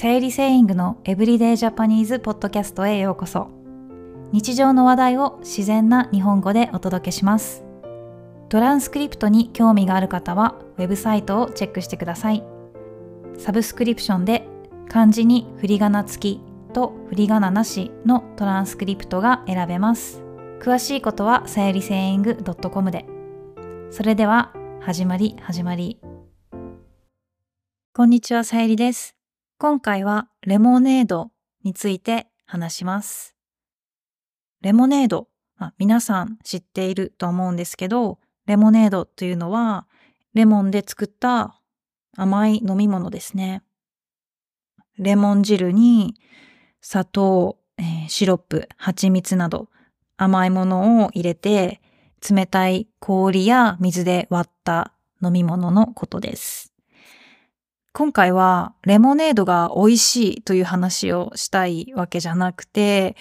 生理セイングのエブリデイジャパニーズポッドキャストへようこそ。日常の話題を自然な日本語でお届けします。トランスクリプトに興味がある方はウェブサイトをチェックしてください。サブスクリプションで漢字に振り仮名付きと振り仮名なしのトランスクリプトが選べます。詳しいことはさゆりセイング .com で。それでは始まり始まり。こんにちはさゆりです。今回はレモネードについて話しますレモネード、まあ、皆さん知っていると思うんですけどレモネードというのはレモンで作った甘い飲み物ですねレモン汁に砂糖、えー、シロップ、蜂蜜など甘いものを入れて冷たい氷や水で割った飲み物のことです。今回はレモネードが美味しいという話をしたいわけじゃなくて、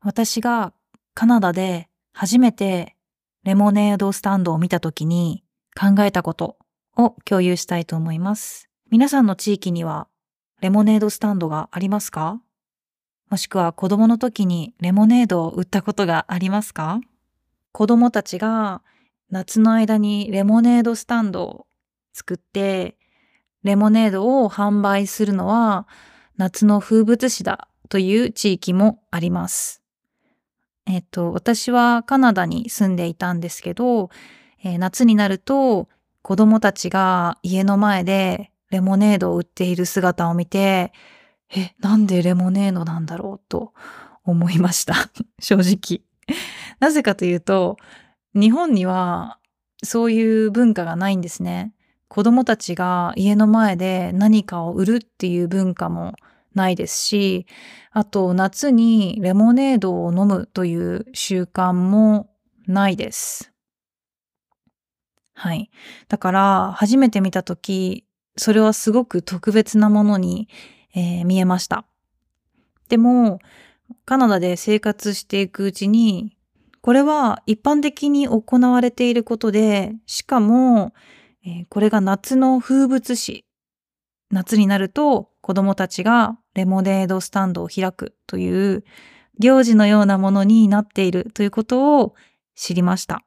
私がカナダで初めてレモネードスタンドを見た時に考えたことを共有したいと思います。皆さんの地域にはレモネードスタンドがありますか？もしくは子供の時にレモネードを売ったことがありますか？子供たちが夏の間にレモネードスタンドを作ってレモネードを販売するのは夏の風物詩だという地域もあります。えっと、私はカナダに住んでいたんですけど、えー、夏になると子供たちが家の前でレモネードを売っている姿を見て、え、なんでレモネードなんだろうと思いました。正直。なぜかというと、日本にはそういう文化がないんですね。子供たちが家の前で何かを売るっていう文化もないですし、あと夏にレモネードを飲むという習慣もないです。はい。だから初めて見たとき、それはすごく特別なものにえー、見えました。でも、カナダで生活していくうちに、これは一般的に行われていることで、しかも、えー、これが夏の風物詩。夏になると子供たちがレモネードスタンドを開くという行事のようなものになっているということを知りました。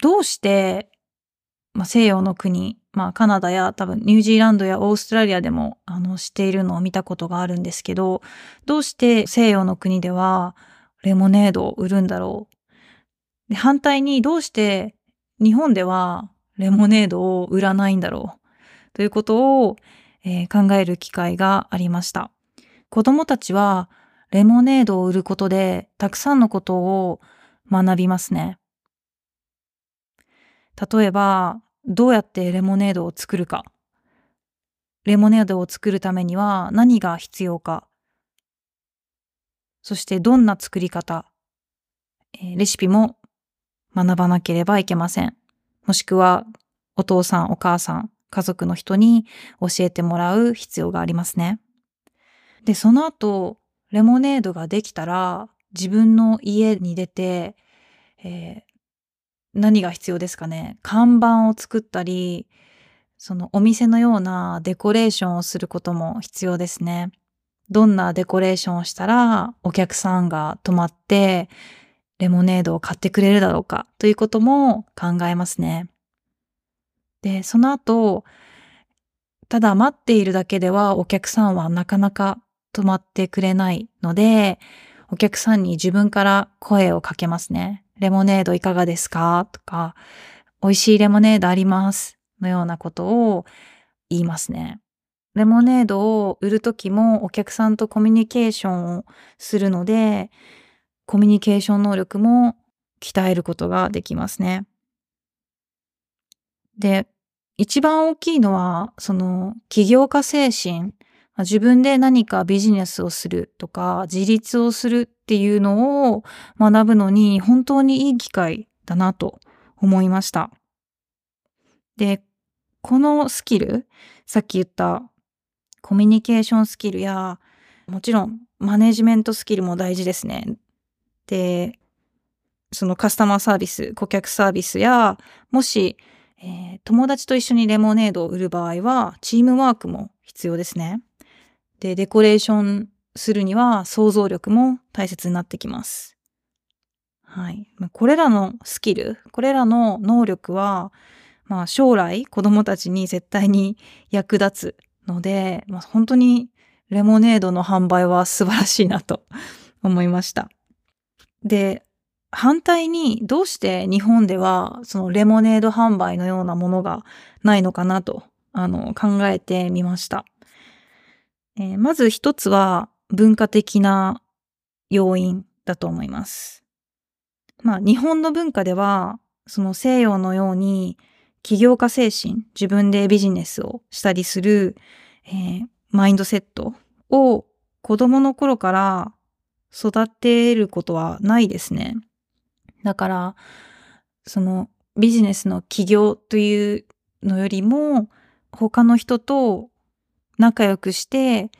どうして、まあ、西洋の国、まあカナダや多分ニュージーランドやオーストラリアでもあのしているのを見たことがあるんですけど、どうして西洋の国ではレモネードを売るんだろう？で反対にどうして日本ではレモネードを売らないんだろう。ということを、えー、考える機会がありました。子供たちはレモネードを売ることでたくさんのことを学びますね。例えば、どうやってレモネードを作るか。レモネードを作るためには何が必要か。そしてどんな作り方、え、レシピも学ばなければいけません。もしくはお父さん、お母さん、家族の人に教えてもらう必要がありますね。で、その後、レモネードができたら自分の家に出て、えー、何が必要ですかね看板を作ったり、そのお店のようなデコレーションをすることも必要ですね。どんなデコレーションをしたらお客さんが泊まってレモネードを買ってくれるだろうかということも考えますね。で、その後、ただ待っているだけではお客さんはなかなか泊まってくれないので、お客さんに自分から声をかけますね。レモネードいかがですかとか、美味しいレモネードあります。のようなことを言いますね。レモネードを売るときもお客さんとコミュニケーションをするので、コミュニケーション能力も鍛えることができますね。で、一番大きいのは、その起業家精神自分で何かビジネスをするとか、自立をするっていうのを学ぶのに本当にいい機会だなと思いました。で、このスキル、さっき言ったコミュニケーションスキルや、もちろんマネジメントスキルも大事ですね。で、そのカスタマーサービス、顧客サービスや、もし、えー、友達と一緒にレモネードを売る場合は、チームワークも必要ですね。で、デコレーションするには想像力も大切になってきます。はい。これらのスキル、これらの能力は、まあ将来子供たちに絶対に 役立つので、まあ、本当にレモネードの販売は素晴らしいなと思いました。で、反対にどうして日本ではそのレモネード販売のようなものがないのかなとあの考えてみました。えー、まず一つは文化的な要因だと思います。まあ日本の文化ではその西洋のように起業家精神、自分でビジネスをしたりする、えー、マインドセットを子供の頃から育てることはないですね。だから、そのビジネスの起業というのよりも、他の人と仲良くして、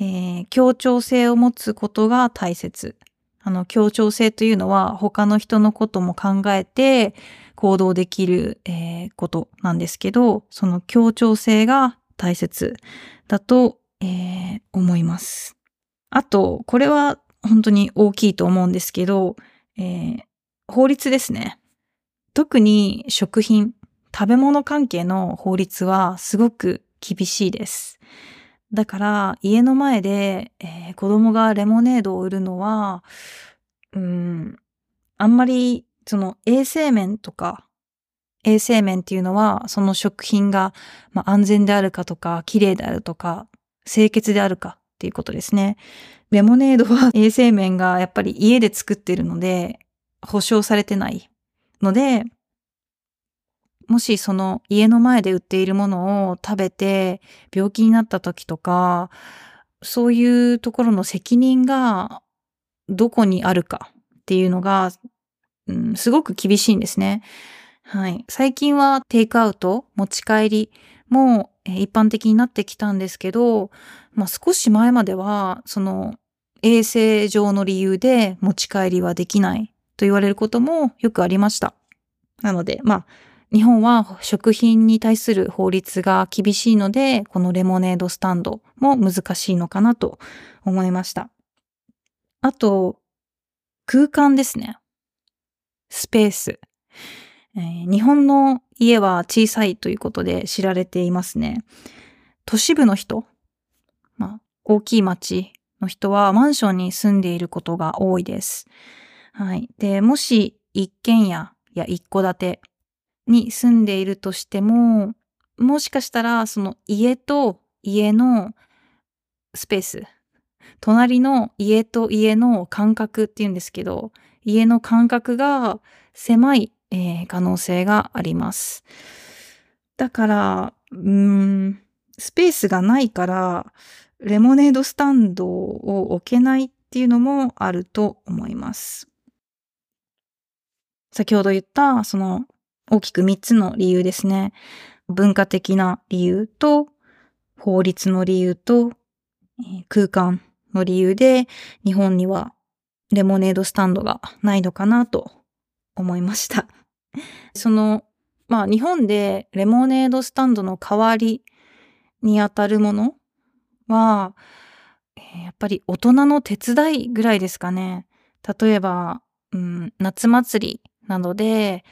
えー、協調性を持つことが大切。あの、協調性というのは他の人のことも考えて行動できる、えー、ことなんですけど、その協調性が大切だと、えー、思います。あと、これは本当に大きいと思うんですけど、えー、法律ですね。特に食品、食べ物関係の法律はすごく厳しいです。だから家の前で、えー、子供がレモネードを売るのは、うん、あんまりその衛生面とか、衛生面っていうのはその食品が、まあ、安全であるかとか、綺麗であるとか、清潔であるかっていうことですね。レモネードは衛生面がやっぱり家で作ってるので、保証されてないので、もしその家の前で売っているものを食べて病気になった時とか、そういうところの責任がどこにあるかっていうのが、うん、すごく厳しいんですね。はい。最近はテイクアウト、持ち帰りも一般的になってきたんですけど、まあ少し前までは、その衛生上の理由で持ち帰りはできないと言われることもよくありました。なので、まあ日本は食品に対する法律が厳しいので、このレモネードスタンドも難しいのかなと思いました。あと、空間ですね。スペース。えー、日本の家は小さいということで知られていますね。都市部の人、まあ、大きい町の人はマンションに住んでいることが多いです。はい。で、もし一軒家や一戸建てに住んでいるとしても、もしかしたらその家と家のスペース、隣の家と家の間隔っていうんですけど、家の間隔が狭い、えー、可能性があります。だから、うん、スペースがないから、レモネードスタンドを置けないっていうのもあると思います。先ほど言った、その大きく3つの理由ですね。文化的な理由と、法律の理由と、空間の理由で、日本にはレモネードスタンドがないのかなと思いました。その、まあ日本でレモネードスタンドの代わりにあたるものは、やっぱり大人の手伝いぐらいですかね。例えば、うん、夏祭りなどで、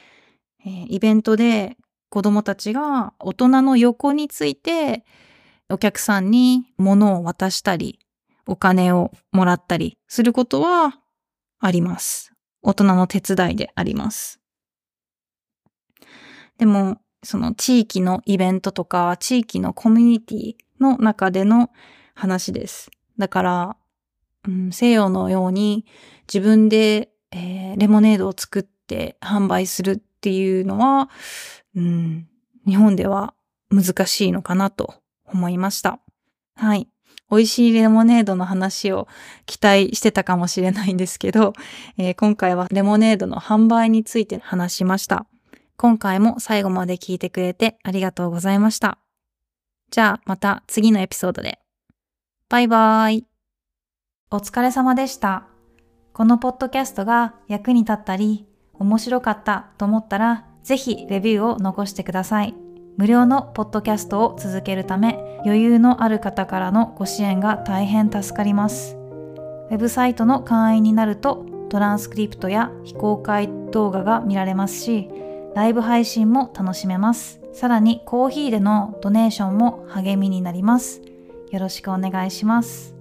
え、イベントで子供たちが大人の横についてお客さんに物を渡したり、お金をもらったりすることはあります。大人の手伝いであります。でも、その地域のイベントとか地域のコミュニティの中での話です。だから、うん、西洋のように自分で、えー、レモネードを作って販売するっていうのは、うん、日本では難しいのかなと思いました。はい。美味しいレモネードの話を期待してたかもしれないんですけど、えー、今回はレモネードの販売について話しました。今回も最後まで聞いてくれてありがとうございました。じゃあまた次のエピソードで。バイバーイ。お疲れ様でした。このポッドキャストが役に立ったり、面白かったと思ったら、ぜひレビューを残してください。無料のポッドキャストを続けるため余裕のある方からのご支援が大変助かりますウェブサイトの会員になるとトランスクリプトや非公開動画が見られますしライブ配信も楽しめます。さらにコーヒーでのドネーションも励みになります。よろしくお願いします。